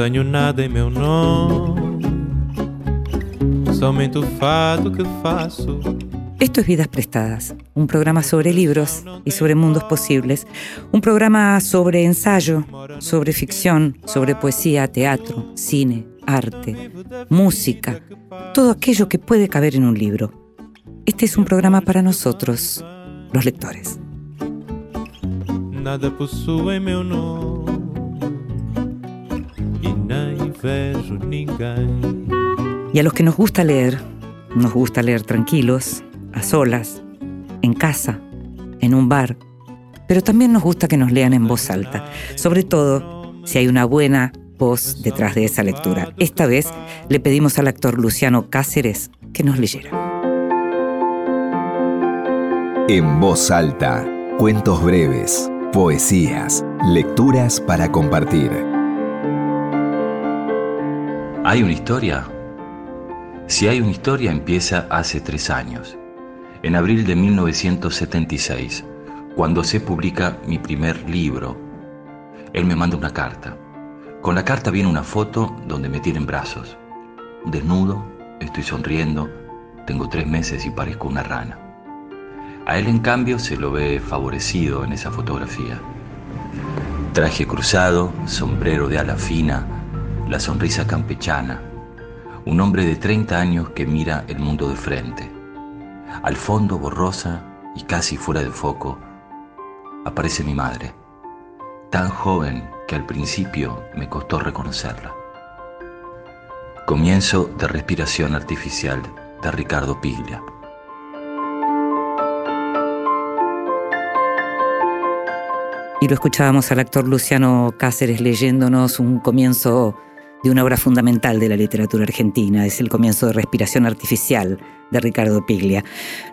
Tenho nada em meu nome, somente o fado que faço. Esto es Vidas Prestadas, un programa sobre libros y sobre mundos posibles, un programa sobre ensayo, sobre ficción, sobre poesía, teatro, cine, arte, música, todo aquello que puede caber en un libro. Este es un programa para nosotros, los lectores. Nada meu Y a los que nos gusta leer, nos gusta leer tranquilos, a solas, en casa, en un bar, pero también nos gusta que nos lean en voz alta, sobre todo si hay una buena voz detrás de esa lectura. Esta vez le pedimos al actor Luciano Cáceres que nos leyera. En voz alta, cuentos breves, poesías, lecturas para compartir. ¿Hay una historia? Si hay una historia empieza hace tres años, en abril de 1976, cuando se publica mi primer libro. Él me manda una carta. Con la carta viene una foto donde me tienen brazos. Desnudo, estoy sonriendo, tengo tres meses y parezco una rana. A él en cambio se lo ve favorecido en esa fotografía. Traje cruzado, sombrero de ala fina, la sonrisa campechana. Un hombre de 30 años que mira el mundo de frente. Al fondo, borrosa y casi fuera de foco, aparece mi madre, tan joven que al principio me costó reconocerla. Comienzo de respiración artificial de Ricardo Piglia. Y lo escuchábamos al actor Luciano Cáceres leyéndonos un comienzo de una obra fundamental de la literatura argentina. Es el comienzo de Respiración Artificial de Ricardo Piglia.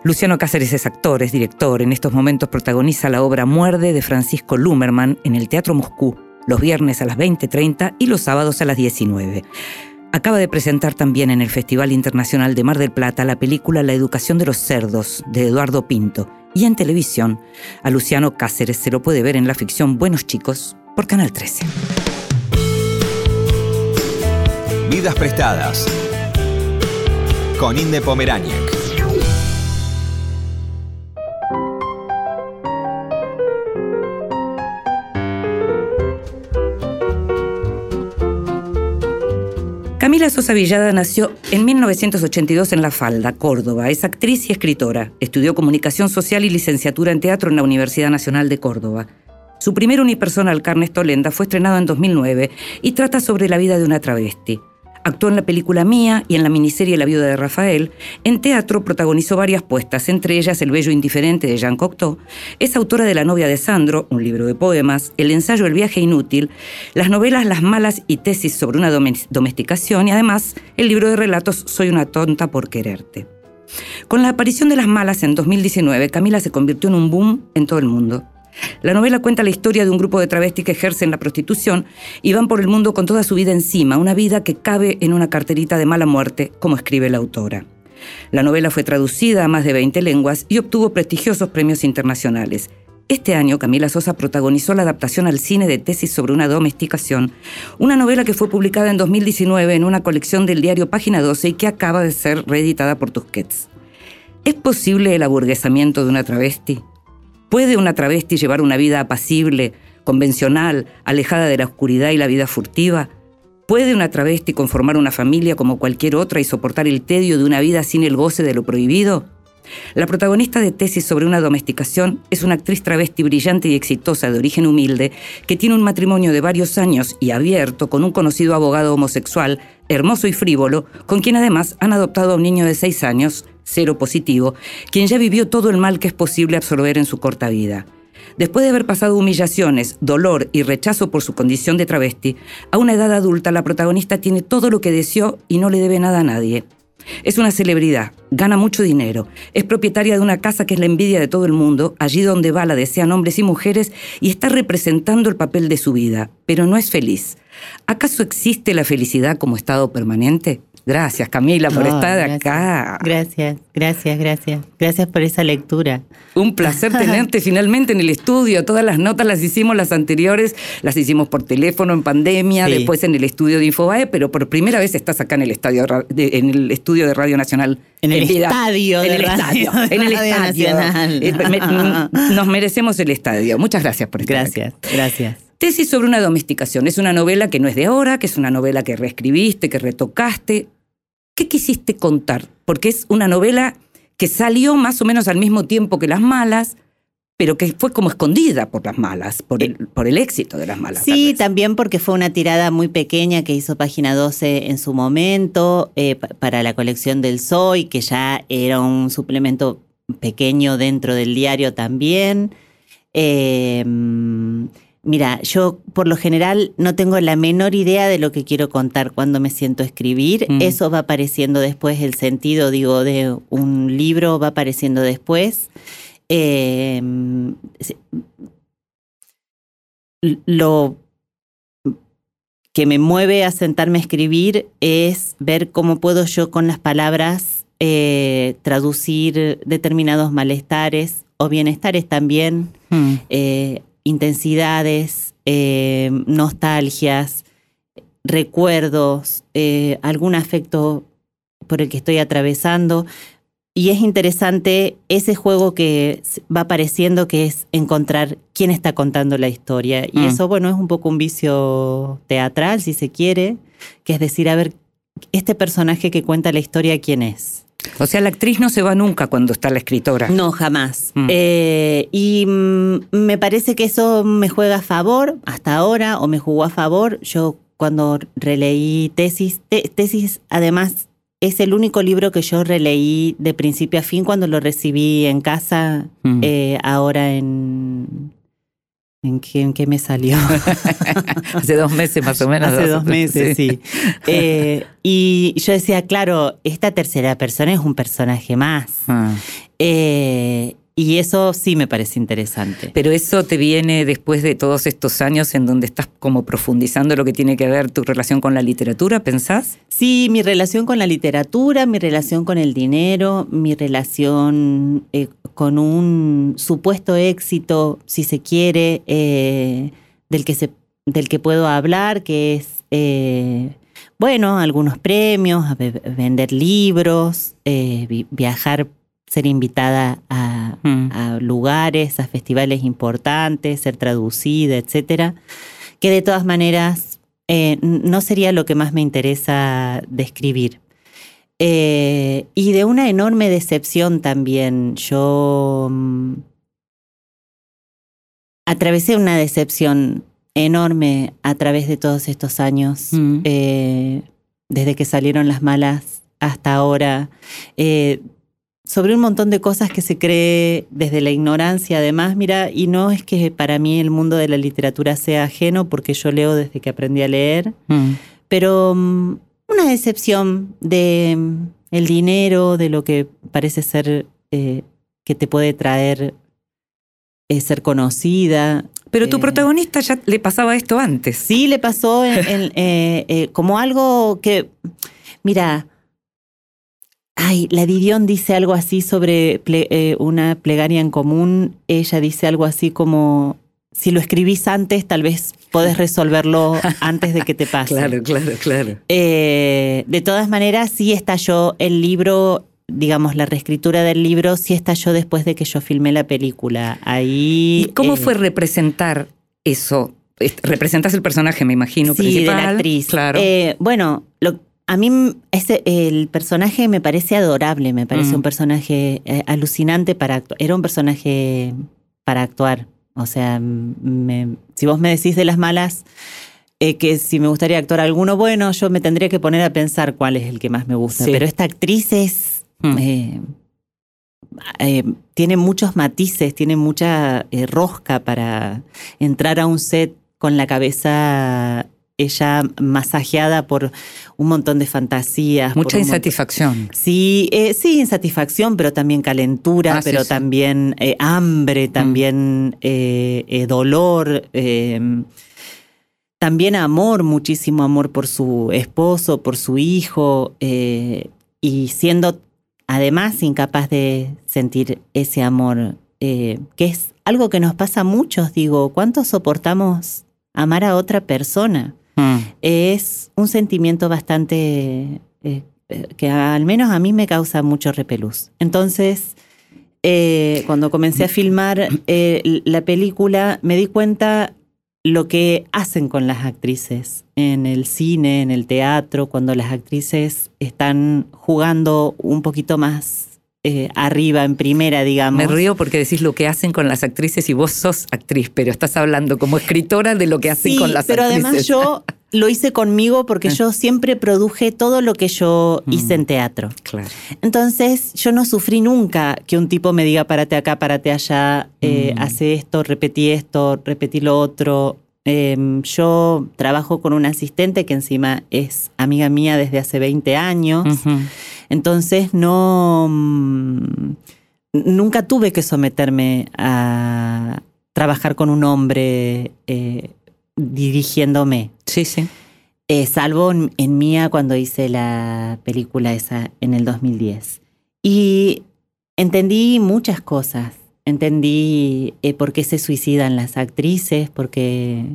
Luciano Cáceres es actor, es director. En estos momentos protagoniza la obra Muerde de Francisco Lumerman en el Teatro Moscú, los viernes a las 20.30 y los sábados a las 19. Acaba de presentar también en el Festival Internacional de Mar del Plata la película La Educación de los Cerdos de Eduardo Pinto. Y en televisión, a Luciano Cáceres se lo puede ver en la ficción Buenos Chicos por Canal 13. Vidas prestadas. Con Inde Pomeráñez. Camila Sosa Villada nació en 1982 en La Falda, Córdoba. Es actriz y escritora. Estudió comunicación social y licenciatura en teatro en la Universidad Nacional de Córdoba. Su primer unipersonal, Carnes Tolenda, fue estrenado en 2009 y trata sobre la vida de una travesti. Actuó en la película Mía y en la miniserie La viuda de Rafael. En teatro protagonizó varias puestas, entre ellas El bello indiferente de Jean Cocteau. Es autora de La novia de Sandro, un libro de poemas, el ensayo El viaje inútil, las novelas Las malas y tesis sobre una domesticación y además el libro de relatos Soy una tonta por quererte. Con la aparición de Las malas en 2019, Camila se convirtió en un boom en todo el mundo. La novela cuenta la historia de un grupo de travestis que ejercen la prostitución y van por el mundo con toda su vida encima, una vida que cabe en una carterita de mala muerte, como escribe la autora. La novela fue traducida a más de 20 lenguas y obtuvo prestigiosos premios internacionales. Este año, Camila Sosa protagonizó la adaptación al cine de Tesis sobre una domesticación, una novela que fue publicada en 2019 en una colección del diario Página 12 y que acaba de ser reeditada por Tusquets. ¿Es posible el aburguesamiento de una travesti? ¿Puede una travesti llevar una vida apacible, convencional, alejada de la oscuridad y la vida furtiva? ¿Puede una travesti conformar una familia como cualquier otra y soportar el tedio de una vida sin el goce de lo prohibido? La protagonista de Tesis sobre una domesticación es una actriz travesti brillante y exitosa de origen humilde que tiene un matrimonio de varios años y abierto con un conocido abogado homosexual, hermoso y frívolo, con quien además han adoptado a un niño de seis años, cero positivo, quien ya vivió todo el mal que es posible absorber en su corta vida. Después de haber pasado humillaciones, dolor y rechazo por su condición de travesti, a una edad adulta la protagonista tiene todo lo que deseó y no le debe nada a nadie. Es una celebridad, gana mucho dinero, es propietaria de una casa que es la envidia de todo el mundo, allí donde va la desean hombres y mujeres y está representando el papel de su vida, pero no es feliz. ¿Acaso existe la felicidad como estado permanente? Gracias, Camila, por estar gracias. acá. Gracias, gracias, gracias. Gracias por esa lectura. Un placer tenerte finalmente en el estudio. Todas las notas las hicimos las anteriores, las hicimos por teléfono en pandemia, Sí. después en el estudio de Infobae, pero por primera vez estás acá en el estadio de- en el estudio de Radio Nacional. En el vida. estadio en el estadio, en el estadio. Nacional. Eh, nos merecemos el estadio. Muchas gracias por estar Gracias, acá. gracias. Tesis sobre una domesticación. Es una novela que no es de ahora, que es una novela que reescribiste, que retocaste. ¿Qué quisiste contar? Porque es una novela que salió más o menos al mismo tiempo que Las Malas, pero que fue como escondida por Las Malas, por el, por el éxito de Las Malas. Sí, también porque fue una tirada muy pequeña que hizo Página 12 en su momento eh, pa- para la colección del Soy, que ya era un suplemento pequeño dentro del diario también. Eh, mm, mira, yo por lo general no tengo la menor idea de lo que quiero contar cuando me siento a escribir. Mm. Eso va apareciendo después, el sentido, digo, de un libro va apareciendo después. Eh, se- lo que me mueve a sentarme a escribir es ver cómo puedo yo con las palabras eh, traducir determinados malestares o bienestares también, Mm. eh, intensidades, eh, nostalgias, recuerdos, eh, algún afecto por el que estoy atravesando. Y es interesante ese juego que va apareciendo, que es encontrar quién está contando la historia. Y Mm. eso, bueno, es un poco un vicio teatral, si se quiere, que es decir, a ver, este personaje que cuenta la historia, ¿quién es? O sea, la actriz no se va nunca cuando está la escritora. No, jamás. Mm. Eh, y mm, me parece que eso me juega a favor hasta ahora, o me jugó a favor. Yo cuando releí tesis, te- tesis además es el único libro que yo releí de principio a fin cuando lo recibí en casa, Mm. eh, ahora en... ¿En qué, en qué me salió? Hace dos meses más o menos. Hace dos meses, sí. Eh, y yo decía, claro, esta tercera persona es un personaje más. Ah. Eh, y eso sí me parece interesante. Pero eso te viene después de todos estos años en donde estás como profundizando lo que tiene que ver tu relación con la literatura, ¿pensás? Sí, mi relación con la literatura, mi relación con el dinero, mi relación eh, con un supuesto éxito, si se quiere, eh, del, que se, del que puedo hablar, que es, eh, bueno, algunos premios, vender libros, eh, vi- viajar, ser invitada a, Mm. a lugares, a festivales importantes, ser traducida, etcétera, que de todas maneras eh, no sería lo que más me interesa describir. Eh, y de una enorme decepción también. Yo mm, atravesé una decepción enorme a través de todos estos años, Mm. eh, desde que salieron las malas hasta ahora. eh, sobre un montón de cosas que se cree desde la ignorancia, además, mira, y no es que para mí el mundo de la literatura sea ajeno, porque yo leo desde que aprendí a leer, Mm. pero mm, una decepción de mm, el dinero, de lo que parece ser eh, que te puede traer eh, ser conocida. Pero tu Eh, protagonista ya le pasaba esto antes. Sí, le pasó en- en, como algo que, mira, ay, la Didion dice algo así sobre ple- eh, una plegaria en común. Ella dice algo así como, si lo escribís antes, tal vez podés resolverlo antes de que te pase. Claro, claro, claro. Eh, de todas maneras, sí estalló el libro, digamos, la reescritura del libro, sí estalló después de que yo filmé la película. Ahí. ¿Y cómo eh, fue representar eso? Representas el personaje, me imagino, sí, principal. de la actriz. Claro. Eh, bueno, a mí ese, el personaje me parece adorable, me parece Mm. un personaje eh, alucinante para actuar. Era un personaje para actuar. O sea, me- si vos me decís de las malas, eh, que si me gustaría actuar alguno, bueno, yo me tendría que poner a pensar cuál es el que más me gusta. Sí. Pero esta actriz es... Mm. eh, eh, tiene muchos matices, tiene mucha eh, rosca para entrar a un set con la cabeza ella masajeada por un montón de fantasías. Mucha montón- insatisfacción. Sí, eh, sí, insatisfacción, pero también calentura, Ah, pero sí. también eh, hambre, también eh, eh, dolor. también amor, muchísimo amor por su esposo, por su hijo, y siendo además incapaz de sentir ese amor, que es algo que nos pasa a muchos, digo, ¿cuánto soportamos amar a otra persona? Mm. Es un sentimiento bastante eh, eh, que al menos a mí me causa mucho repelús. Entonces, eh, cuando comencé a filmar la película, me di cuenta lo que hacen con las actrices en el cine, en el teatro, cuando las actrices están jugando un poquito más eh, arriba, en primera, digamos. Me río porque decís lo que hacen con las actrices y vos sos actriz, pero estás hablando como escritora de lo que hacen Sí, con las pero actrices. además yo lo hice conmigo porque yo siempre produje todo lo que yo hice en teatro. Claro. Entonces yo no sufrí nunca que un tipo me diga párate acá, párate allá, eh, Mm. hace esto, repetí esto, repetí lo otro. Em, yo trabajo con una asistente que encima es amiga mía desde hace 20 años. Entonces no. mm, nunca tuve que someterme a trabajar con un hombre eh, dirigiéndome. Sí, sí. Eh, salvo en, en Mía cuando hice la película esa en el 2010. Y entendí muchas cosas. Entendí eh, por qué se suicidan las actrices, por qué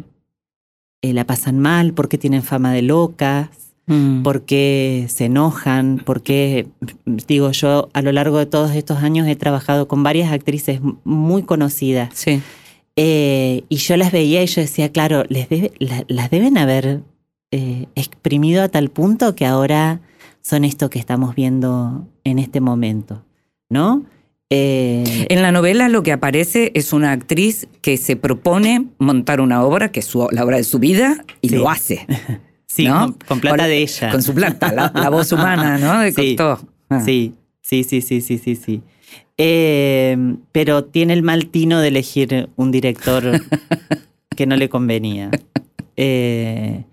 eh, la pasan mal, por qué tienen fama de locas, Mm. por qué se enojan, por qué, digo yo, a lo largo de todos estos años he trabajado con varias actrices muy conocidas. Sí. Eh, y yo las veía y yo decía, claro, les debe- la- las deben haber eh, exprimido a tal punto que ahora son esto que estamos viendo en este momento, ¿no? Eh, En la novela lo que aparece es una actriz que se propone montar una obra, que es su- la obra de su vida, y Sí. lo hace. sí, ¿no? con, con plata de ella. Con su plata, la, la voz humana, ¿no? De Sí. Costó. Ah. Sí, sí, sí, sí, sí, sí, sí. Eh, pero tiene el mal tino de elegir un director que no le convenía. Eh,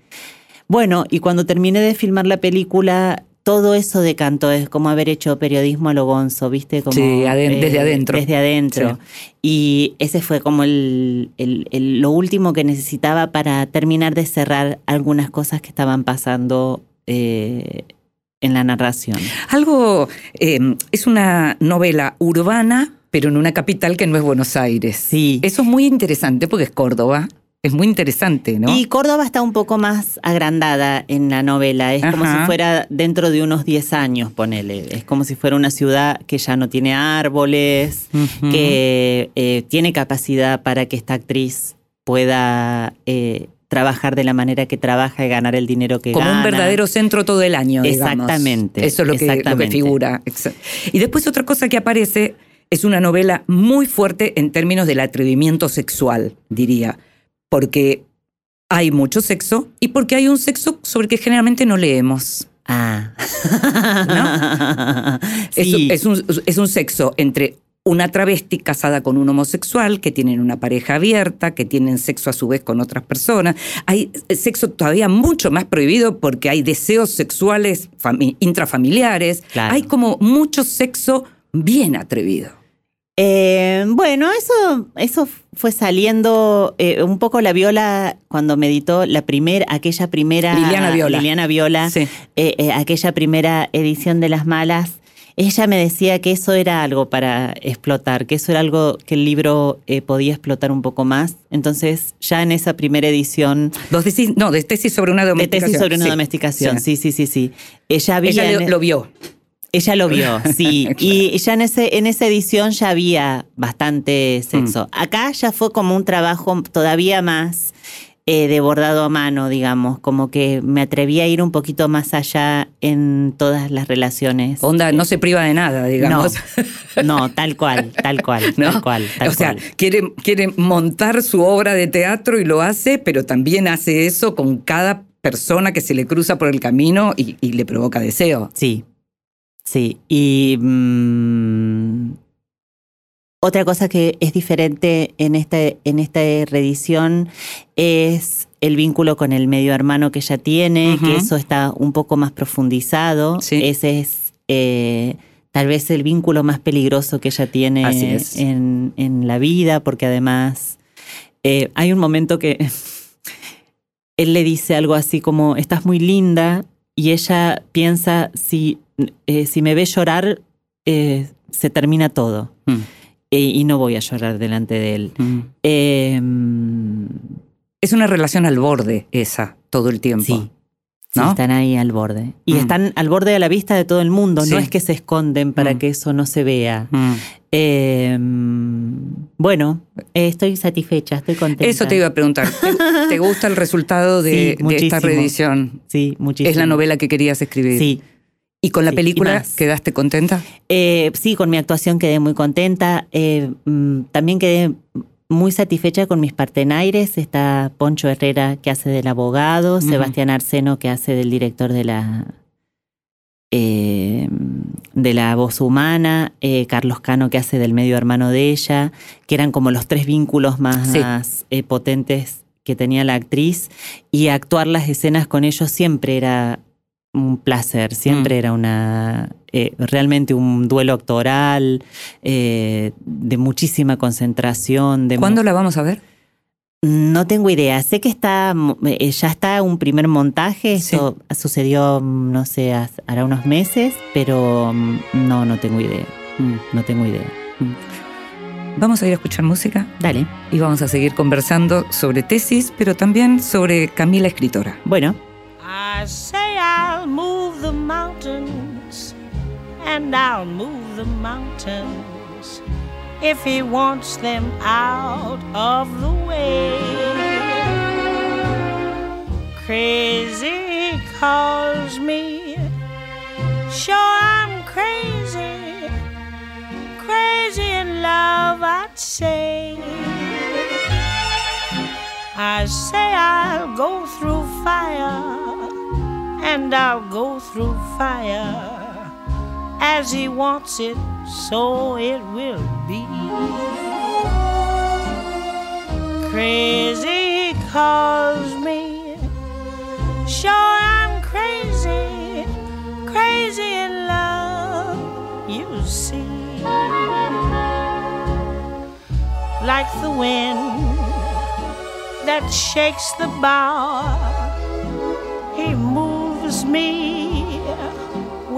bueno, y cuando terminé de filmar la película, todo eso decantó, es como haber hecho periodismo a lo gonzo, ¿viste? Como, Sí, aden- desde adentro. Desde adentro. Y ese fue como el, el- el- lo último que necesitaba para terminar de cerrar algunas cosas que estaban pasando eh, en la narración. Algo, eh, es una novela urbana, pero en una capital que no es Buenos Aires. Sí. Eso es muy interesante porque es Córdoba. Es muy interesante, ¿no? Y Córdoba está un poco más agrandada en la novela. Es como si fuera dentro de unos 10 años, ponele. Es como si fuera una ciudad que ya no tiene árboles, que eh, tiene capacidad para que esta actriz pueda eh, trabajar de la manera que trabaja y ganar el dinero que como gana. un verdadero centro todo el año. digamos. Exactamente, Eso es lo que, lo que figura. Y después otra cosa que aparece es una novela muy fuerte en términos del atrevimiento sexual, diría. Porque hay mucho sexo y porque hay un sexo sobre el que generalmente no leemos. Ah. Es- sí. Es, un, es un sexo entre una travesti casada con un homosexual, que tienen una pareja abierta, que tienen sexo a su vez con otras personas. Hay sexo todavía mucho más prohibido porque hay deseos sexuales fami- intrafamiliares. Claro. Hay como mucho sexo bien atrevido. Eh, bueno, eso, eso fue saliendo eh, un poco la viola cuando meditó la primera, aquella primera Liliana Viola. Liliana Viola, Sí. eh, aquella primera edición de Las Malas. Ella me decía que eso era algo para explotar, que eso era algo que el libro podía explotar un poco más. Entonces, ya en esa primera edición no, de tesis sobre una de domesticación. tesis sobre una Sí, domesticación, sí, sí, sí, sí. Ella había Ella lo, lo vio. Ella lo vio, sí. Y ya en, ese, en esa edición ya había bastante sexo. Mm. Acá ya fue como un trabajo todavía más eh, de bordado a mano, digamos, como que me atreví a ir un poquito más allá en todas las relaciones. Onda, no se priva de nada, digamos. No, tal cual, tal cual, ¿no? tal cual. tal o sea, cual. quiere, quiere montar su obra de teatro y lo hace, pero también hace eso con cada persona que se le cruza por el camino y, y le provoca deseo. Sí, sí. Y mm, otra cosa que es diferente en esta, en esta reedición es el vínculo con el medio hermano que ella tiene, que eso está un poco más profundizado. Sí. Ese es eh, tal vez el vínculo más peligroso que ella tiene en, en la vida, porque además eh, hay un momento que él le dice algo así como, estás muy linda, y ella piensa, si, eh, si me ve llorar, eh, se termina todo. Mm, Eh, y no voy a llorar delante de él. mm. Eh, Es una relación al borde esa, todo el tiempo. sí. Están ahí al borde. Y Mm. están al borde de la vista de todo el mundo. Sí. No es que se esconden para Mm. que eso no se vea. Mm. Eh, bueno, eh, estoy satisfecha, estoy contenta. Eso te iba a preguntar. ¿Te, te gusta el resultado de, Sí, de esta reedición? Sí, muchísimo. Es la novela que querías escribir. Sí. ¿Y con la Sí, película quedaste contenta? Eh, sí, con mi actuación quedé muy contenta. Eh, mm, también quedé muy satisfecha con mis partenaires. Está Poncho Herrera, que hace del abogado. Sebastián Arseno, que hace del director de la, eh, de la voz humana, eh, Carlos Cano, que hace del medio hermano de ella, que eran como los tres vínculos más eh, potentes que tenía la actriz. Y actuar las escenas con ellos siempre era un placer, siempre Mm. era una realmente un duelo actoral, de muchísima concentración. De ¿Cuándo la vamos a ver? No tengo idea. Sé que está eh, ya está un primer montaje. Sí. Esto sucedió, mm, no sé, hará unos meses, pero mm, no, no tengo idea. Mm. No tengo idea. Vamos a ir a escuchar música Dale. y vamos a seguir conversando sobre tesis, pero también sobre Camila escritora. Bueno, I say I'll move the mountains, and I'll move the mountains if he wants them out of the way. Crazy calls me, sure I'm crazy, crazy in love, I'd say. I say I'll go through fire, and I'll go through fire. As he wants it, so it will be. Crazy he calls me, sure I'm crazy, crazy in love, you see. Like the wind that shakes the bough. He moves me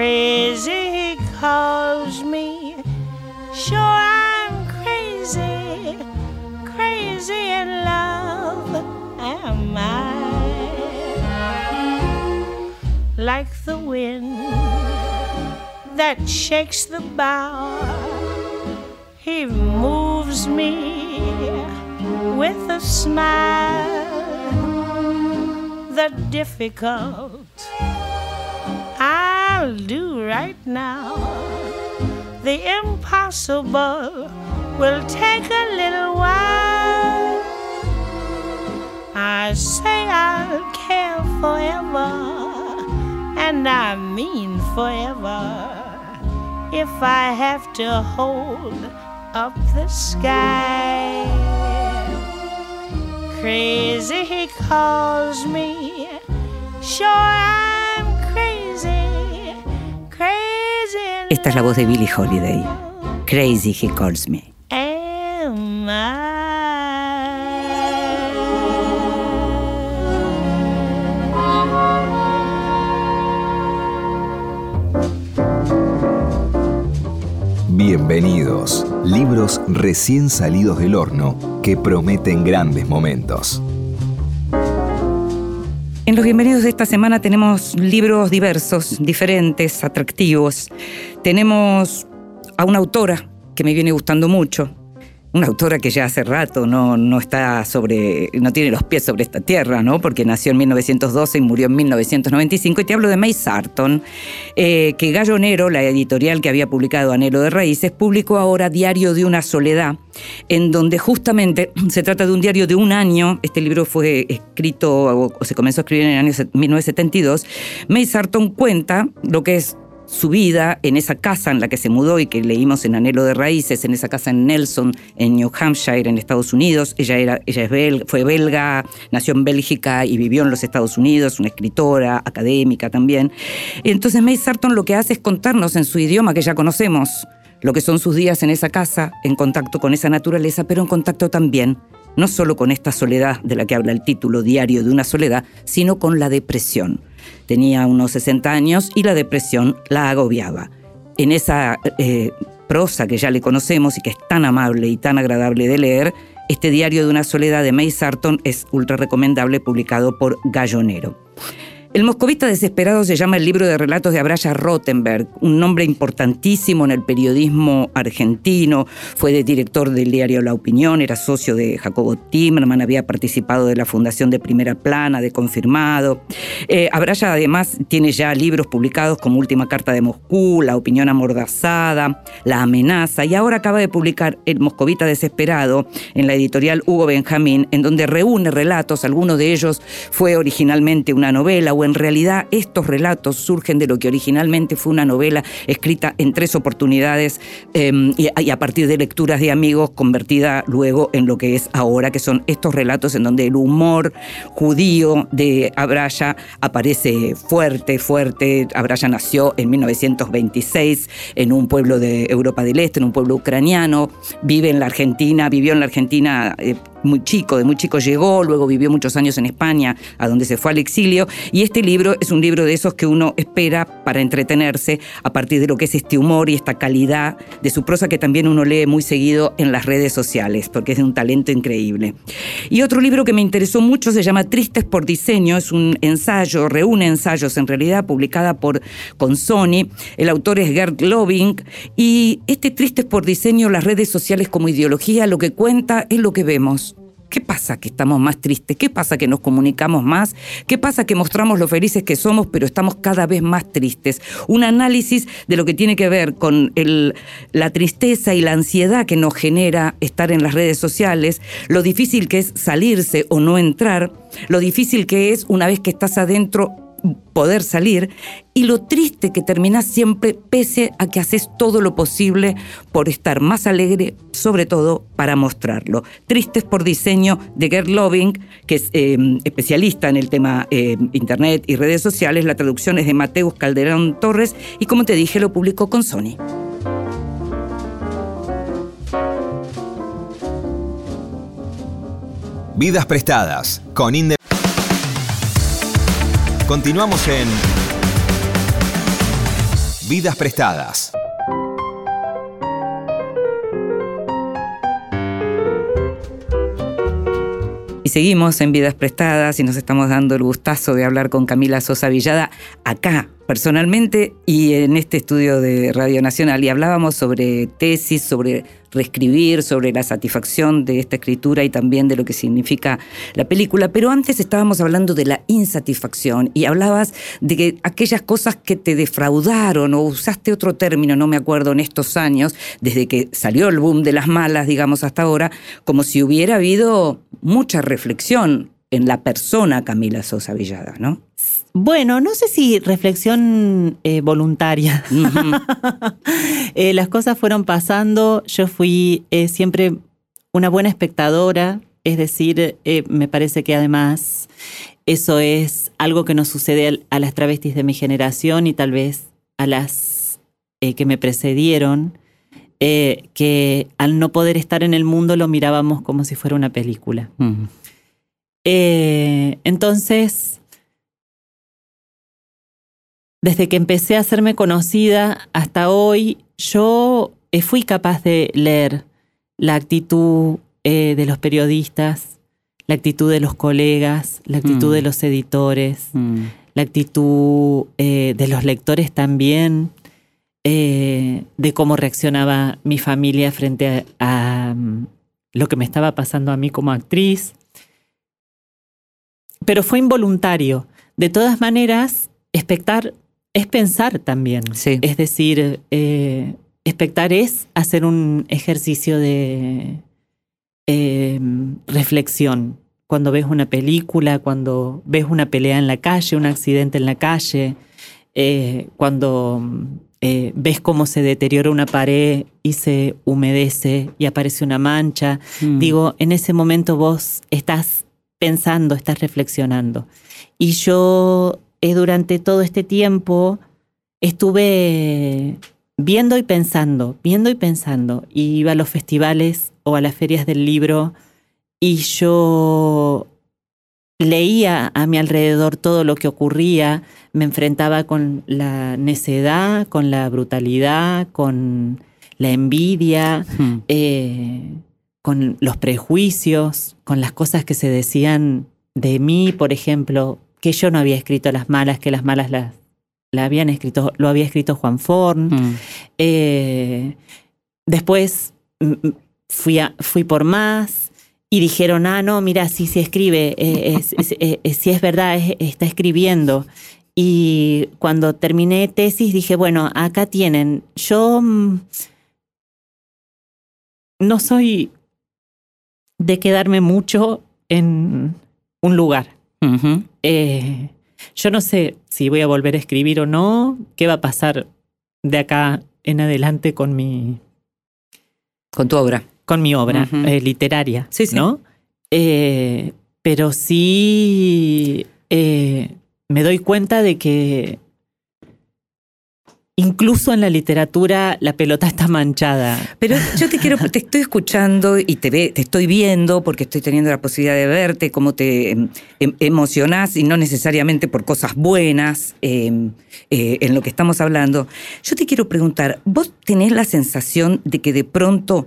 Crazy calls me, sure I'm crazy, crazy in love am I. Like the wind that shakes the bough, he moves me with a smile. The difficult I'll do right now. The impossible will take a little while. I say I'll care forever, and I mean forever, if I have to hold up the sky. Crazy he calls me, sure I'm Esta es la voz de Billie. Holiday. Crazy He Calls Me. Bienvenidos. Libros recién salidos del horno que prometen grandes momentos. En los bienvenidos de esta semana tenemos libros diversos, diferentes, atractivos. Tenemos a una autora que me viene gustando mucho, una autora que ya hace rato no, no está sobre, no tiene los pies sobre esta tierra, ¿no? Porque nació en 1912 y murió en 1995. Y te hablo de May Sarton, eh, que Gallo Nero, la editorial que había publicado Anhelo de Raíces, publicó ahora Diario de una Soledad, en donde justamente se trata de un diario de un año. Este libro fue escrito o, se comenzó a escribir en el año 1972. May Sarton cuenta lo que es su vida en esa casa en la que se mudó y que leímos en Anhelo de Raíces, en esa casa en Nelson, en New Hampshire, en Estados Unidos. Ella, era, ella es fue belga, nació en Bélgica y vivió en los Estados Unidos, una escritora, académica también. Entonces May Sarton lo que hace es contarnos en su idioma que ya conocemos lo que son sus días en esa casa, en contacto con esa naturaleza, pero en contacto también no solo con esta soledad de la que habla el título Diario de una soledad, sino con la depresión. Tenía unos 60 años y la depresión la agobiaba. En esa eh, prosa que ya le conocemos y que es tan amable y tan agradable de leer, este Diario de una soledad de May Sarton es ultra recomendable, publicado por Gallonero. El moscovita desesperado se llama el libro de relatos de Abraya Rottenberg, un nombre importantísimo en el periodismo argentino. Fue director del diario La Opinión, era socio de Jacobo Timerman, había participado de la fundación de Primera Plana, de Confirmado. Eh, Abraya además tiene ya libros publicados como Última Carta de Moscú, La Opinión Amordazada, La Amenaza, y ahora acaba de publicar El Moscovita Desesperado en la editorial Hugo Benjamín, en donde reúne relatos, algunos de ellos fue originalmente una novela, en realidad estos relatos surgen de lo que originalmente fue una novela escrita en tres oportunidades em, y, a partir de lecturas de amigos convertida luego en lo que es ahora, que son estos relatos en donde el humor judío de Abraya aparece fuerte, fuerte. Abraya nació en 1926 en un pueblo de Europa del Este, en un pueblo ucraniano, vive en la Argentina, vivió en la Argentina eh, muy chico, de muy chico llegó, luego vivió muchos años en España, a donde se fue al exilio, y este libro es un libro de esos que uno espera para entretenerse a partir de lo que es este humor y esta calidad de su prosa que también uno lee muy seguido en las redes sociales, porque es de un talento increíble. Y otro libro que me interesó mucho se llama Tristes por Diseño, es un ensayo, reúne ensayos en realidad, publicada por con Sony, el autor es Gerd Loving, y este Tristes por Diseño, las redes sociales como ideología, lo que cuenta es lo que vemos ¿Qué pasa que estamos más tristes? ¿Qué pasa que nos comunicamos más? ¿Qué pasa que mostramos lo felices que somos, pero estamos cada vez más tristes? Un análisis de lo que tiene que ver con la tristeza y la ansiedad que nos genera estar en las redes sociales, lo difícil que es salirse o no entrar, lo difícil que es una vez que estás adentro poder salir y lo triste que terminas siempre pese a que haces todo lo posible por estar más alegre, sobre todo para mostrarlo. Tristes por diseño de Gerd Loving, que es em, especialista en el tema em, Internet y redes sociales. La traducción es de Mateus Calderón Torres y como te dije lo publicó con Sony. Vidas prestadas con Inde Continuamos en Vidas Prestadas. Y seguimos en Vidas Prestadas y nos estamos dando el gustazo de hablar con Camila Sosa Villada acá, personalmente, y en este estudio de Radio Nacional. Y hablábamos sobre tesis, sobre reescribir, sobre la satisfacción de esta escritura y también de lo que significa la película. Pero antes estábamos hablando de la insatisfacción y hablabas de que aquellas cosas que te defraudaron o usaste otro término, no me acuerdo, en estos años, desde que salió el boom de las malas, digamos, hasta ahora, como si hubiera habido mucha reflexión en la persona Camila Sosa Villada, ¿no? Bueno, no sé si reflexión eh, voluntaria. Eh, las cosas fueron pasando, yo fui eh, siempre una buena espectadora, es decir, me parece que además eso es algo que nos sucede a las travestis de mi generación y tal vez a las que me precedieron, que al no poder estar en el mundo lo mirábamos como si fuera una película. entonces, desde que empecé a hacerme conocida hasta hoy, yo eh, fui capaz de leer la actitud eh, de los periodistas, la actitud de los colegas, la actitud de mm. los editores, mm. la actitud eh, de los lectores también, de cómo reaccionaba mi familia frente a, lo que me estaba pasando a mí como actriz. Pero fue involuntario. De todas maneras, expectar es pensar también. Sí. Es decir, eh, expectar es hacer un ejercicio de eh, reflexión. Cuando ves una película, cuando ves una pelea en la calle, un accidente en la calle, eh, cuando eh, ves cómo se deteriora una pared y se humedece y aparece una mancha. Mm. Digo, en ese momento vos estás pensando, estás reflexionando. Y yo eh, durante todo este tiempo estuve viendo y pensando, viendo y pensando. Y iba a los festivales o a las ferias del libro y yo leía a mi alrededor todo lo que ocurría, me enfrentaba con la necedad, con la brutalidad, con la envidia, Mm. eh, con los prejuicios, con las cosas que se decían de mí, por ejemplo, que yo no había escrito las malas, que las malas las, la habían escrito, lo había escrito Juan Forn. Mm. Eh, después mm, mm, fui, a- fui por más y dijeron, ah, no, mira, sí se escribe, eh, es, es- eh, eh, sí es verdad, es- está escribiendo. Y cuando terminé tesis dije, bueno, acá tienen, yo no soy de quedarme mucho en un lugar. Eh, yo no sé si voy a volver a escribir o no, qué va a pasar de acá en adelante con mi, Con tu obra. con mi obra eh, literaria, Sí, sí. ¿no? Eh, pero sí me doy cuenta de que incluso en la literatura la pelota está manchada. Pero yo te quiero, te estoy escuchando y te, te estoy viendo porque estoy teniendo la posibilidad de verte, cómo te em, em, emocionás y no necesariamente por cosas buenas em, eh, en lo que estamos hablando. Yo te quiero preguntar, ¿vos tenés la sensación de que de pronto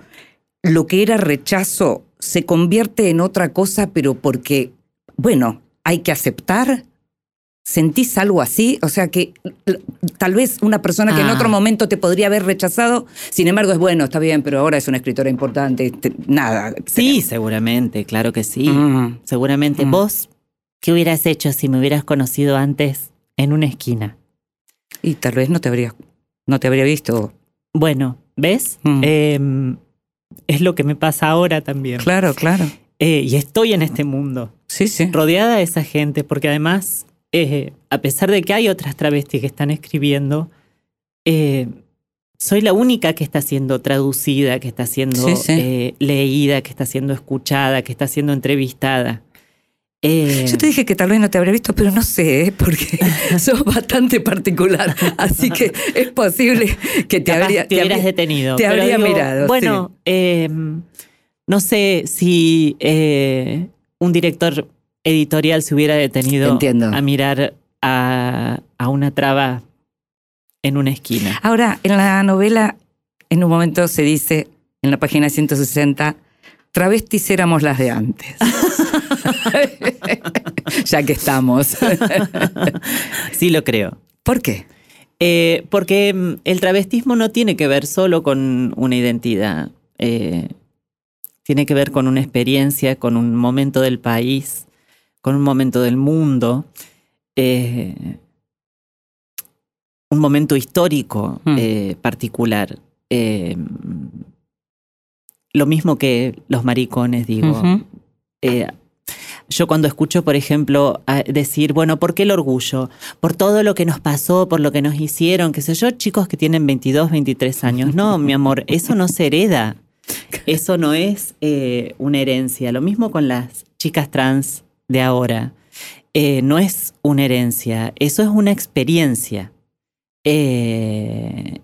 lo que era rechazo se convierte en otra cosa, pero porque, bueno, hay que aceptar? ¿Sentís algo así? O sea que tal vez una persona que en Ah. otro momento te podría haber rechazado, sin embargo es bueno, está bien, pero ahora es una escritora importante, te- nada. Sí, seguramente, claro que sí. Mm. Seguramente. Mm. ¿Vos qué hubieras hecho si me hubieras conocido antes en una esquina? Y tal vez no te habría, no te habría visto. Bueno, ¿ves? Mm. Eh, es lo que me pasa ahora también. Claro, claro. Eh, y estoy en este mundo, Sí, sí. rodeada de esa gente, porque además, eh, a pesar de que hay otras travestis que están escribiendo, eh, soy la única que está siendo traducida, que está siendo Sí, sí. eh, leída, que está siendo escuchada, que está siendo entrevistada. Eh, Yo te dije que tal vez no te habría visto, pero no sé, ¿eh? porque sos bastante particular. Así que es posible que te habría. te hubieras habría- detenido. te habría mirado, Bueno, no sé si un director editorial se hubiera detenido Entiendo. a mirar a, a una traba en una esquina. Ahora, en la novela, en un momento se dice, en la página 160, travestis éramos las de antes. ya que estamos. Sí lo creo. ¿Por qué? Eh, porque mm, el travestismo no tiene que ver solo con una identidad. eh, tiene que ver con una experiencia, con un momento del país, con un momento del mundo, eh, un momento histórico Mm. eh, particular. Eh, lo mismo que los maricones, digo. Yo cuando escucho, por ejemplo, decir, bueno, ¿por qué el orgullo? Por todo lo que nos pasó, por lo que nos hicieron, qué sé yo, chicos que tienen 22, 23 años. No, mi amor, eso no se hereda. Eso no es eh, una herencia. Lo mismo con las chicas trans de ahora. Eh, no es una herencia, eso es una experiencia. Eh,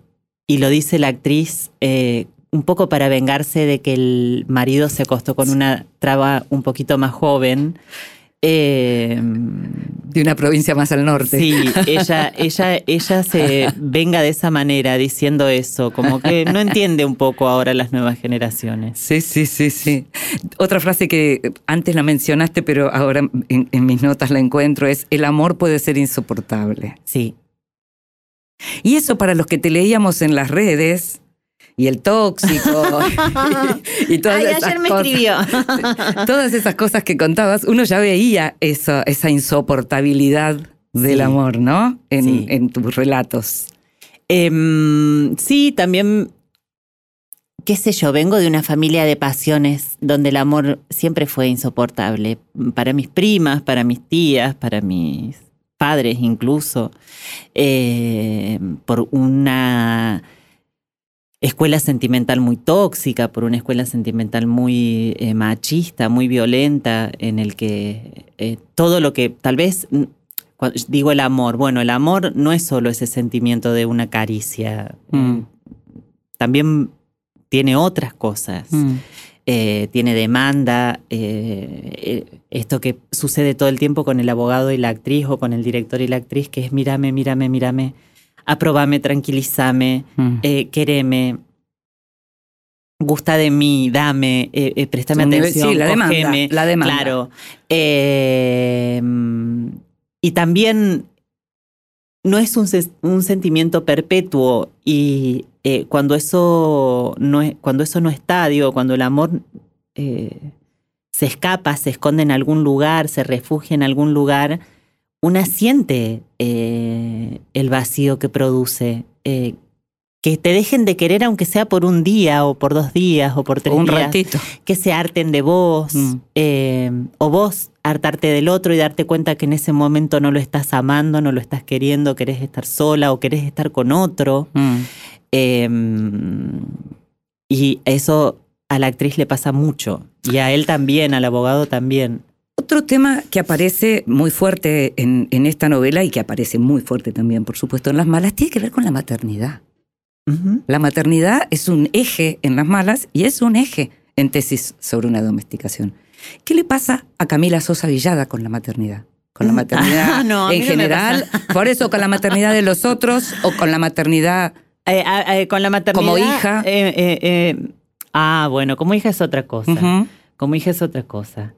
y lo dice la actriz eh, un poco para vengarse de que el marido se acostó con una traba un poquito más joven. Eh, De una provincia más al norte. Sí, ella, ella, ella se venga de esa manera diciendo eso, como que no entiende un poco ahora las nuevas generaciones. Sí, sí, sí, sí. Otra frase que antes la mencionaste, pero ahora en, en mis notas la encuentro, es el amor puede ser insoportable. Sí, Y eso para los que te leíamos en las redes y el tóxico y, todas Ay, esas ayer me cosas. escribió. todas esas cosas que contabas, uno ya veía eso, esa insoportabilidad del Sí. amor, ¿no? En, Sí. en tus relatos. Em, sí, también, qué sé yo, vengo de una familia de pasiones donde el amor siempre fue insoportable. Para mis primas, para mis tías, para mis padres incluso. Eh, por una escuela sentimental muy tóxica, por una escuela sentimental muy eh, machista, muy violenta, en el que eh, todo lo que tal vez mm, digo el amor, bueno, el amor no es solo ese sentimiento de una caricia, Mm. eh, también tiene otras cosas. Eh, tiene demanda, eh, eh, esto que sucede todo el tiempo con el abogado y la actriz o con el director y la actriz, que es mírame, mírame, mírame, aprobame, tranquilízame, Mm. eh, quereme, gusta de mí, dame, eh, eh, préstame nivel- atención, sí, la demanda, cógeme. la demanda. Claro. Eh, y también no es un, un sentimiento perpetuo y eh, cuando eso no es, cuando eso no está, digo, cuando el amor eh, se escapa, se esconde en algún lugar, se refugia en algún lugar, una siente eh, el vacío que produce. eh, que te dejen de querer aunque sea por un día o por dos días o por tres Un días ratito. que se harten de vos, Mm. eh, o vos hartarte del otro y darte cuenta que en ese momento no lo estás amando, no lo estás queriendo, querés estar sola o querés estar con otro. Mm. Eh, y eso a la actriz le pasa mucho, y a él también, al abogado también. Otro tema que aparece muy fuerte en, en esta novela y que aparece muy fuerte también, por supuesto, en las malas, tiene que ver con la maternidad. La maternidad es un eje en las malas y es un eje en tesis sobre una domesticación. ¿Qué le pasa a Camila Sosa Villada con la maternidad? Con la maternidad Ah, no, mí en no general, por eso con la maternidad de los otros o con la maternidad Eh, eh, con la maternidad. Como hija. eh, ah, bueno, como hija es otra cosa. Como hija es otra cosa.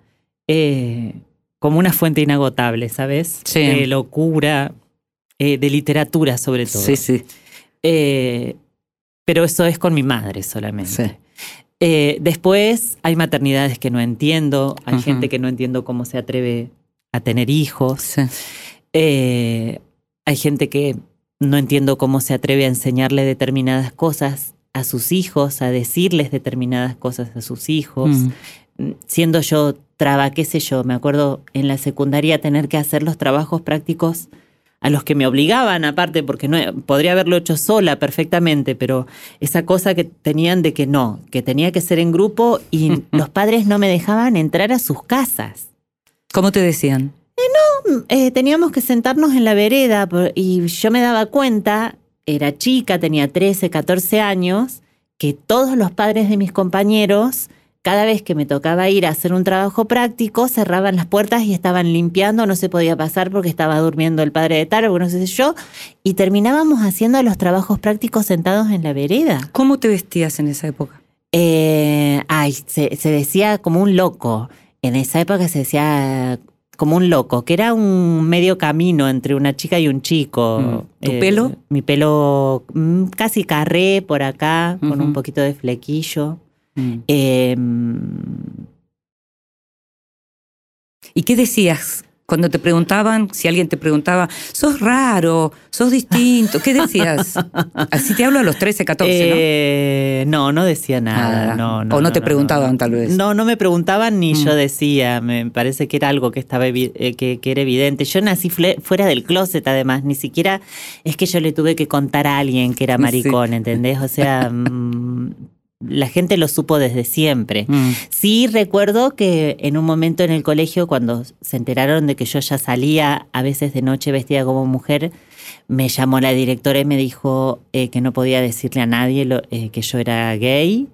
Eh, como una fuente inagotable, ¿sabes? Sí. De locura, eh, de literatura sobre todo. Sí, sí, Eh, pero eso es con mi madre solamente. sí. Después hay maternidades que no entiendo, hay gente que no entiendo cómo se atreve a tener hijos, sí. Hay gente que no entiendo cómo se atreve a enseñarle determinadas cosas a sus hijos, a decirles determinadas cosas a sus hijos. Mm. Siendo yo traba, qué sé yo, me acuerdo en la secundaria tener que hacer los trabajos prácticos a los que me obligaban aparte, porque no podría haberlo hecho sola perfectamente, pero esa cosa que tenían de que no, que tenía que ser en grupo y los padres no me dejaban entrar a sus casas. ¿Cómo te decían? Eh, teníamos que sentarnos en la vereda y yo me daba cuenta, era chica, tenía 13, 14 años, que todos los padres de mis compañeros, cada vez que me tocaba ir a hacer un trabajo práctico, cerraban las puertas y estaban limpiando, no se podía pasar porque estaba durmiendo el padre de tal, o no sé si yo, y terminábamos haciendo los trabajos prácticos sentados en la vereda. ¿Cómo te vestías en esa época? Eh, ay, se, se decía como un loco. En esa época se decía como un loco, que era un medio camino entre una chica y un chico. Mm. ¿Tu pelo? Mi pelo mm, casi carré por acá, con un poquito de flequillo. Mm. Eh, ¿Y qué decías cuando te preguntaban, si alguien te preguntaba, sos raro, sos distinto? ¿Qué decías? Así te hablo a los 13, 14, eh, ¿no? no, no decía nada. Nada. No, no, O no no, te preguntaban, tal vez. No, no me preguntaban ni Mm. yo decía. Me parece que era algo que estaba eh, que, que era evidente. Yo nací fuera del closet, además. Ni siquiera es que yo le tuve que contar a alguien que era Sí. maricón, ¿entendés? O sea, mm, la gente lo supo desde siempre. Mm. Sí recuerdo que en un momento en el colegio, cuando se enteraron de que yo ya salía a veces de noche vestida como mujer, me llamó la directora y me dijo eh, que no podía decirle a nadie lo- eh, que yo era gay,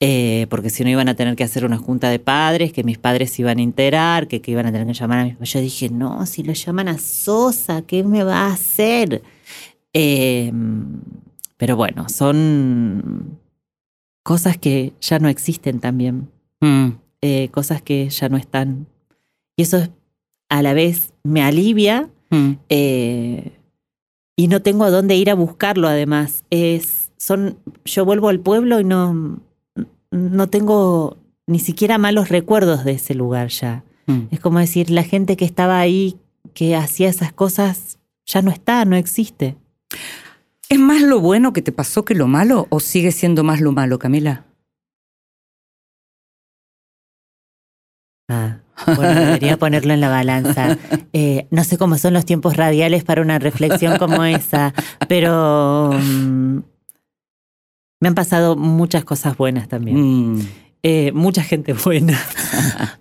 eh, porque si no iban a tener que hacer una junta de padres, que mis padres se iban a enterar, que, que iban a tener que llamar a mis... Yo dije, no, si lo llaman a Sosa, ¿qué me va a hacer? Eh, pero bueno, son cosas que ya no existen también Mm. eh, cosas que ya no están. Y eso a la vez me alivia Mm. eh, y no tengo a dónde ir a buscarlo además. Es son, yo vuelvo al pueblo y no, no tengo ni siquiera malos recuerdos de ese lugar ya. Mm. Es como decir, la gente que estaba ahí, que hacía esas cosas, ya no está, no existe. ¿Es más lo bueno que te pasó que lo malo o sigue siendo más lo malo, Camila? Ah, bueno, debería ponerlo en la balanza. Eh, no sé cómo son los tiempos radiales para una reflexión como esa, pero mm, me han pasado muchas cosas buenas también. Mm, Eh, mucha gente buena.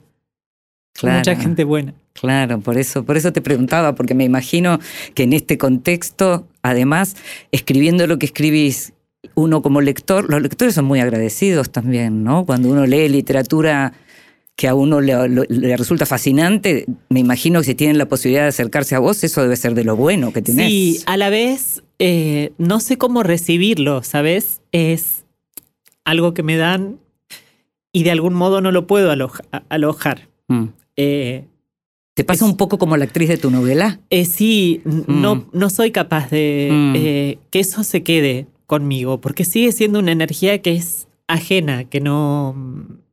claro. Mucha gente buena. Claro, por eso, por eso te preguntaba, porque me imagino que en este contexto, además, escribiendo lo que escribís, uno como lector, los lectores son muy agradecidos también, ¿no? Cuando uno lee literatura que a uno le, resulta fascinante, me imagino que si tienen la posibilidad de acercarse a vos, eso debe ser de lo bueno que tenés. Sí, a la vez eh, no sé cómo recibirlo, ¿sabes? Es algo que me dan y de algún modo no lo puedo aloja- alojar. Mm. Eh, ¿Te pasa es- un poco como la actriz de tu novela? Eh, sí, Mm. no, no soy capaz de Mm. eh, que eso se quede conmigo, porque sigue siendo una energía que es ajena, que no,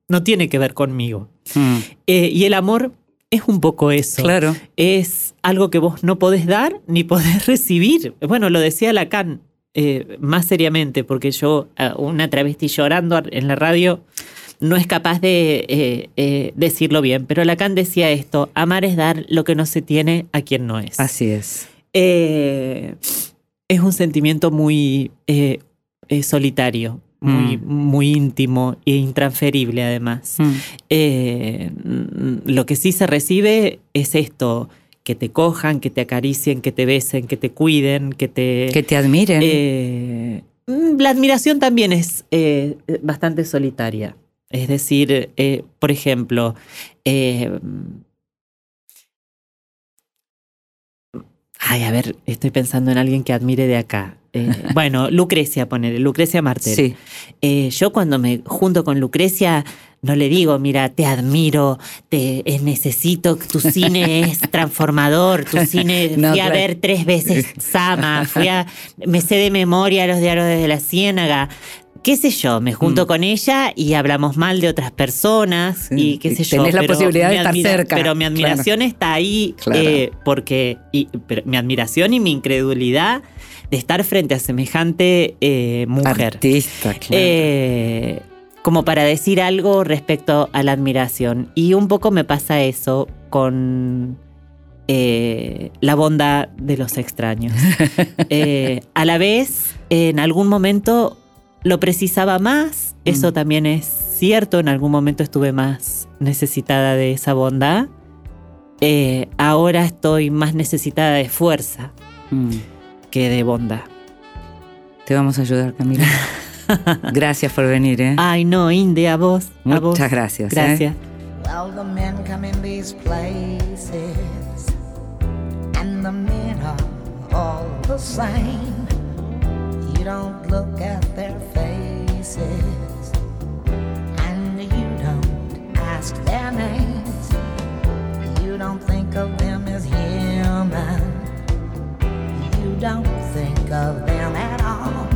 no tiene que ver conmigo. Mm, Eh, y el amor es un poco eso. Claro. Es algo que vos no podés dar ni podés recibir. Bueno, lo decía Lacan eh, más seriamente, porque yo, una travesti llorando en la radio, no es capaz de eh, eh, decirlo bien. Pero Lacan decía esto, amar es dar lo que no se tiene a quien no es. Así es. Eh, es un sentimiento muy solitario, muy, Mm. muy íntimo e intransferible además. Mm. Lo que sí se recibe es esto, que te cojan, que te acaricien, que te besen, que te cuiden, que te... Que te admiren. Mm, la admiración también es bastante solitaria. Es decir, eh, por ejemplo, eh, ay, a ver, estoy pensando en alguien que admire de acá. Eh, bueno, Lucrecia, poner, Lucrecia Martel. sí. Yo cuando me junto con Lucrecia, no le digo, mira, te admiro, te eh, necesito, tu cine es transformador, tu cine, No, fui a ver tres veces Sama, fui a, me sé de memoria los diarios de la Ciénaga. Qué sé yo, me junto Mm. con ella y hablamos mal de otras personas Sí, y qué sé yo. tenés la posibilidad de estar cerca, Pero mi claro. admiración está ahí Claro. eh, porque y, pero mi admiración y mi incredulidad de estar frente a semejante eh, mujer. Artista, claro. Eh, como para decir algo respecto a la admiración. Y un poco me pasa eso con eh, la bondad de los extraños. Eh, a la vez, en algún momento lo precisaba más, eso Mm. también es cierto, en algún momento estuve más necesitada de esa bondad. Eh, ahora estoy más necesitada de fuerza Mm. que de bondad. Te vamos a ayudar, Camila. Gracias por venir, ¿eh? Ay, no, Inde, a vos. a vos. Muchas gracias. ¿eh? Gracias. Well, the men come in these places, and the men are all the same. You don't look at their faces, and you don't ask their names. You don't think of them as human. You don't think of them at all.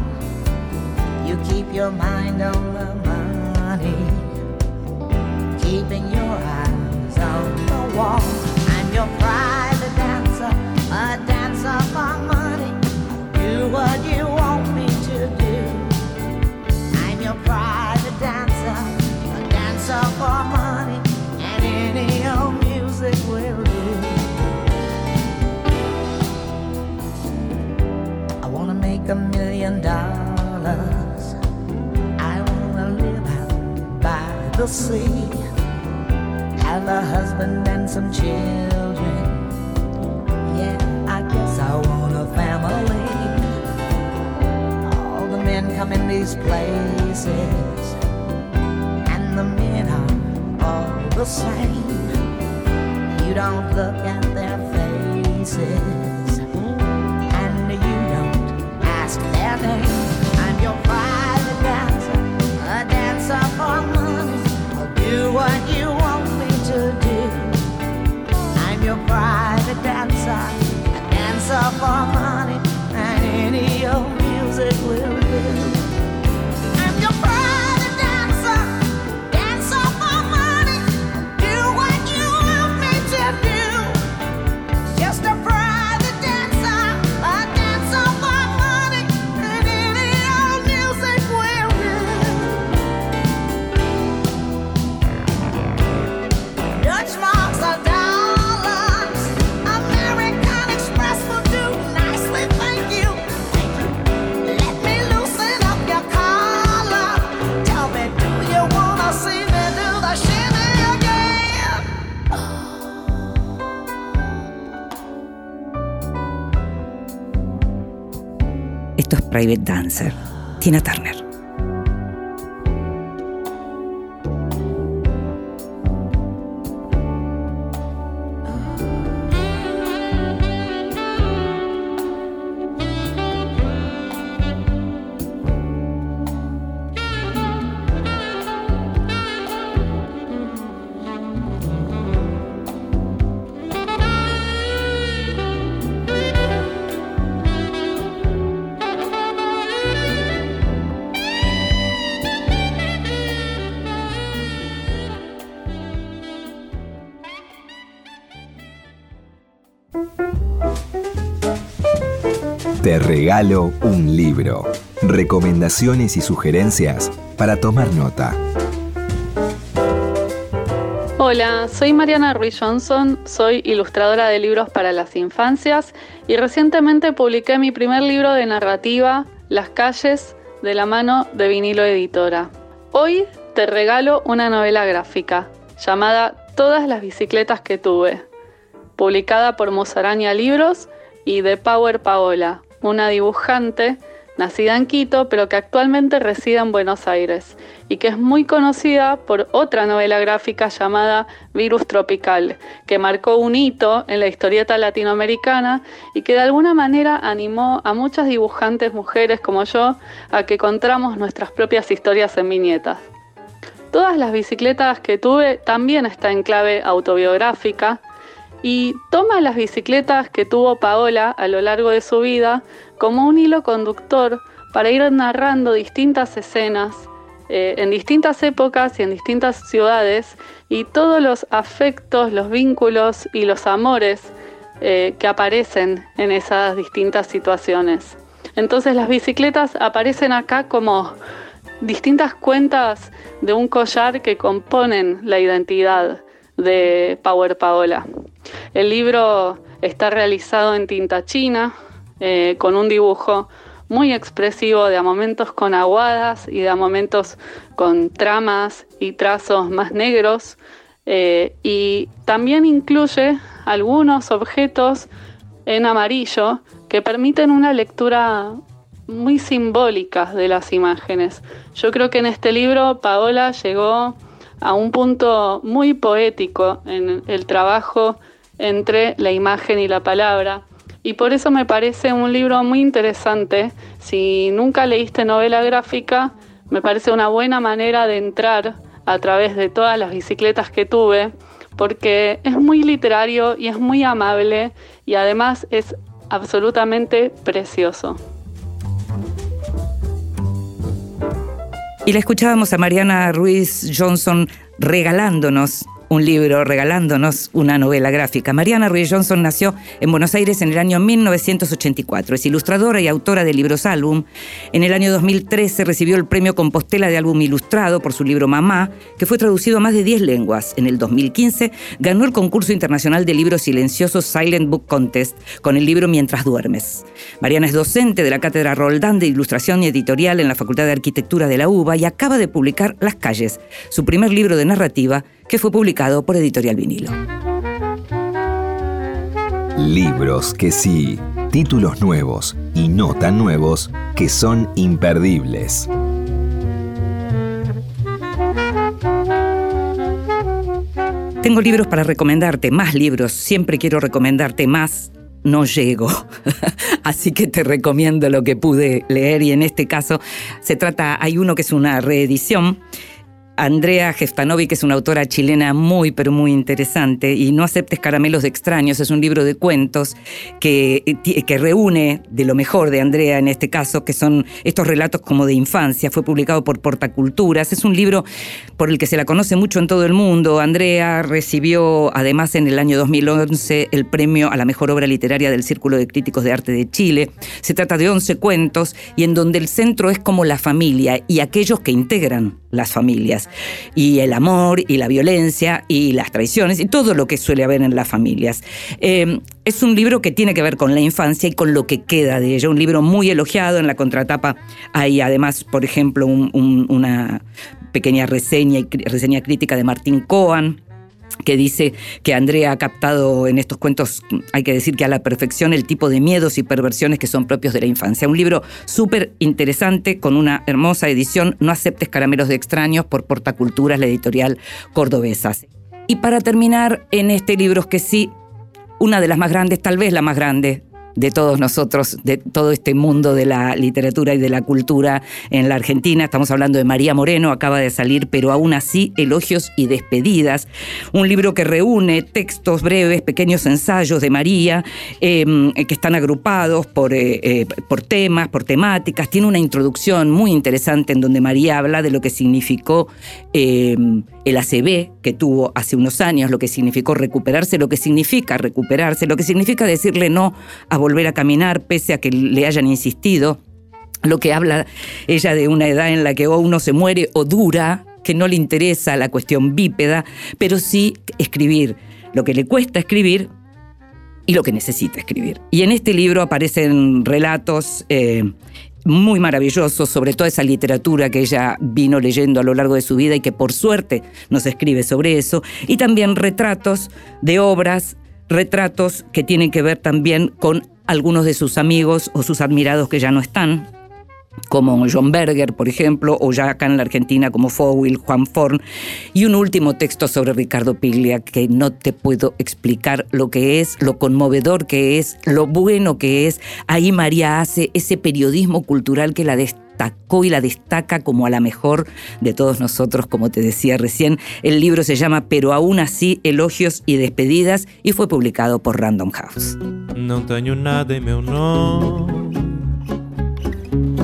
You keep your mind on the money keeping your the sea. Have a husband and some children. Yeah, I guess I want a family. All the men come in these places, and the men are all the same. You don't look at their faces, and you don't ask their name. What you want me to do. I'm your private dancer, a dancer for money, Private Dancer. Tina Turner. Regalo un libro. Recomendaciones y sugerencias para tomar nota. Hola, soy Mariana Ruiz Johnson, soy ilustradora de libros para las infancias y recientemente publiqué mi primer libro de narrativa, Las calles, de la mano de vinilo editora. Hoy te regalo una novela gráfica llamada Todas las bicicletas que tuve, publicada por Musaraña Libros y de Power Paola, una dibujante nacida en Quito, pero que actualmente reside en Buenos Aires y que es muy conocida por otra novela gráfica llamada Virus Tropical, que marcó un hito en la historieta latinoamericana y que de alguna manera animó a muchas dibujantes mujeres como yo a que contamos nuestras propias historias en viñetas. Todas las bicicletas que tuve también está en clave autobiográfica, y toma las bicicletas que tuvo Paola a lo largo de su vida como un hilo conductor para ir narrando distintas escenas eh, en distintas épocas y en distintas ciudades y todos los afectos, los vínculos y los amores eh, que aparecen en esas distintas situaciones. Entonces las bicicletas aparecen acá como distintas cuentas de un collar que componen la identidad de Power Paola. El libro está realizado en tinta china, eh, con un dibujo muy expresivo de a momentos con aguadas y de momentos con tramas y trazos más negros. Eh, y también incluye algunos objetos en amarillo que permiten una lectura muy simbólica de las imágenes. Yo creo que en este libro Paola llegó a un punto muy poético en el trabajo entre la imagen y la palabra. Y por eso me parece un libro muy interesante. Si nunca leíste novela gráfica, me parece una buena manera de entrar a través de todas las bicicletas que tuve, porque es muy literario y es muy amable y además es absolutamente precioso. Y la escuchábamos a Mariana Ruiz Johnson regalándonos un libro regalándonos una novela gráfica. Mariana Ruiz Johnson nació en Buenos Aires en el año 1984. Es ilustradora y autora de libros álbum. En el año 2013 recibió el premio Compostela de álbum ilustrado por su libro Mamá, que fue traducido a más de 10 lenguas. En el 2015 ganó el concurso internacional de libros silenciosos Silent Book Contest con el libro Mientras duermes. Mariana es docente de la Cátedra Roldán de Ilustración y Editorial en la Facultad de Arquitectura de la UBA y acaba de publicar Las calles, su primer libro de narrativa que fue publicado por Editorial Vinilo. Libros que sí, títulos nuevos y no tan nuevos que son imperdibles. Tengo libros para recomendarte, más libros, siempre quiero recomendarte más, no llego. Así que te recomiendo lo que pude leer y en este caso se trata, hay uno que es una reedición Andrea Gestanovic es una autora chilena muy, pero muy interesante, y No aceptes caramelos de extraños es un libro de cuentos que, eh, que reúne de lo mejor de Andrea en este caso, que son estos relatos como de infancia. Fue publicado por Portaculturas. Es un libro por el que se la conoce mucho en todo el mundo. Andrea recibió además en el año 2011 el premio a la mejor obra literaria del Círculo de Críticos de Arte de Chile. Se trata de 11 cuentos y en donde el centro es como la familia y aquellos que integran las familias, y el amor, y la violencia, y las traiciones, y todo lo que suele haber en las familias. Eh, es un libro que tiene que ver con la infancia y con lo que queda de ella, un libro muy elogiado, en la contratapa hay además, por ejemplo, una pequeña reseña, reseña crítica de Martín Coan, que dice que Andrea ha captado en estos cuentos, hay que decir que a la perfección, el tipo de miedos y perversiones que son propios de la infancia. Un libro súper interesante, con una hermosa edición, No aceptes caramelos de extraños, por Portaculturas, la editorial cordobesa. Y para terminar, en este libro que sí, una de las más grandes, tal vez la más grande, de todos nosotros, de todo este mundo de la literatura y de la cultura en la Argentina. Estamos hablando de María Moreno, acaba de salir, pero aún así, Elogios y Despedidas, un libro que reúne textos breves, pequeños ensayos de María, em, que están agrupados por, eh, eh, por temas, por temáticas. Tiene una introducción muy interesante en donde María habla de lo que significó em, el ACB que tuvo hace unos años, lo que significó recuperarse, lo que significa recuperarse, lo que significa decirle no a volver a caminar pese a que le hayan insistido, lo que habla ella de una edad en la que o uno se muere o dura, que no le interesa la cuestión bípeda, pero sí escribir, lo que le cuesta escribir y lo que necesita escribir. Y en este libro aparecen relatos eh, muy maravilloso sobre toda esa literatura que ella vino leyendo a lo largo de su vida y que por suerte nos escribe sobre eso, y también retratos de obras, retratos que tienen que ver también con algunos de sus amigos o sus admirados que ya no están, como John Berger, por ejemplo, o ya acá en la Argentina como Fowell, Juan Forn, y un último texto sobre Ricardo Piglia que no te puedo explicar lo que es, lo conmovedor que es, lo bueno que es. Ahí María hace ese periodismo cultural que la destacó y la destaca como a la mejor de todos nosotros, como te decía recién. El libro se llama Pero aún así, elogios y despedidas y fue publicado por Random House. Não tenho nada em meu nome,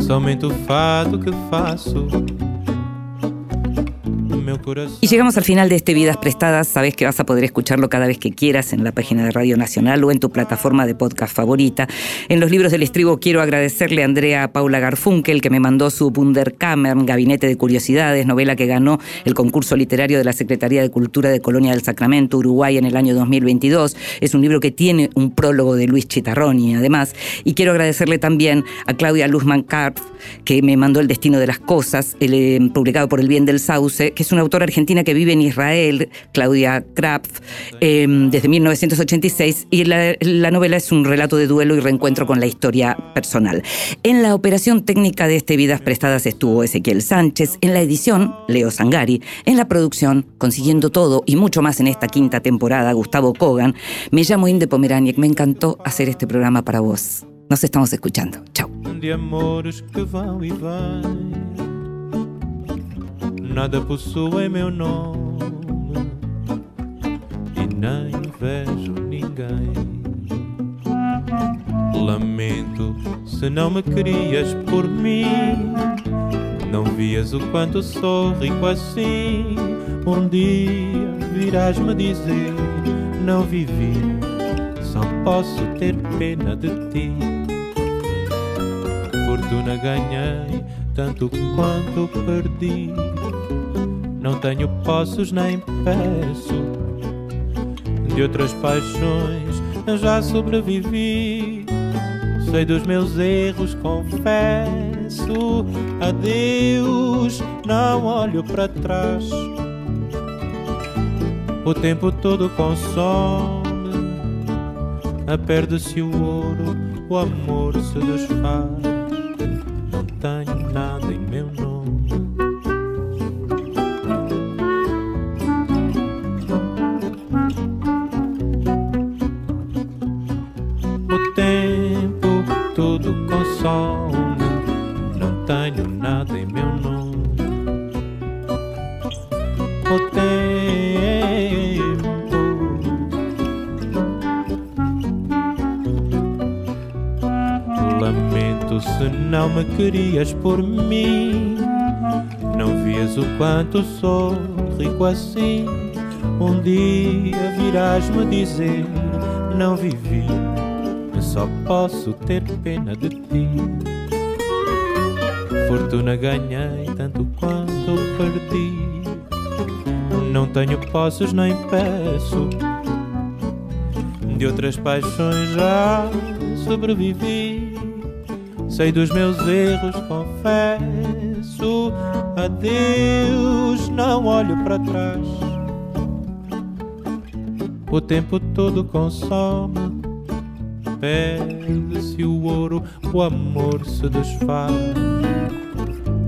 somente o fado que faço. Y llegamos al final de este Vidas Prestadas. Sabes que vas a poder escucharlo cada vez que quieras en la página de Radio Nacional o en tu plataforma de podcast favorita. En los libros del estribo quiero agradecerle a Andrea Paula Garfunkel que me mandó su Wunderkammer, Gabinete de Curiosidades, novela que ganó el concurso literario de la Secretaría de Cultura de Colonia del Sacramento, Uruguay, en el año 2022. Es un libro que tiene un prólogo de Luis Chitarroni, además. Y quiero agradecerle también a Claudia Luzman Karpf, que me mandó El Destino de las Cosas, eh, publicado por El Bien del Sauce, que es una autora argentina que vive en Israel, Claudia Krapf, eh, desde 1986, y la, la novela es un relato de duelo y reencuentro con la historia personal. En la operación técnica de este Vidas Prestadas estuvo Ezequiel Sánchez, en la edición, Leo Sangari, en la producción, consiguiendo todo y mucho más en esta quinta temporada, Gustavo Kogan. Me llamo Inde Pomeraniec, me encantó hacer este programa para vos. Nos estamos escuchando. Chao. Nada possui meu nome e nem vejo ninguém. Lamento se não me querias por mim. Não vias o quanto sou rico assim. Um dia virás me dizer: Não vivi, só posso ter pena de ti fortuna ganhei, tanto quanto perdi. Não tenho posses nem peço, de outras paixões eu já sobrevivi. Sei dos meus erros, confesso. Adeus, não olho para trás. O tempo todo consome, perde-se o ouro, o amor se desfaz me querias por mim. Não vias o quanto sou rico assim. Um dia virás me dizer: Não vivi, só posso ter pena de ti. Fortuna ganhei tanto quanto perdi. Não tenho posses nem peço. De outras paixões já sobrevivi. Sei dos meus erros, confesso. Adeus, não olho para trás. o tempo todo consome. Perde-se o ouro, o amor se desfaz.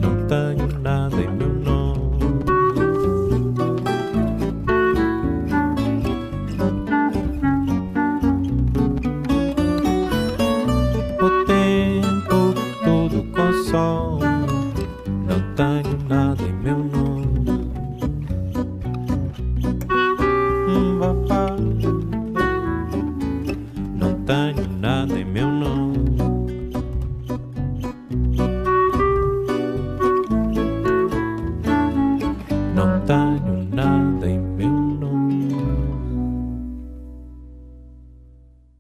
Não tenho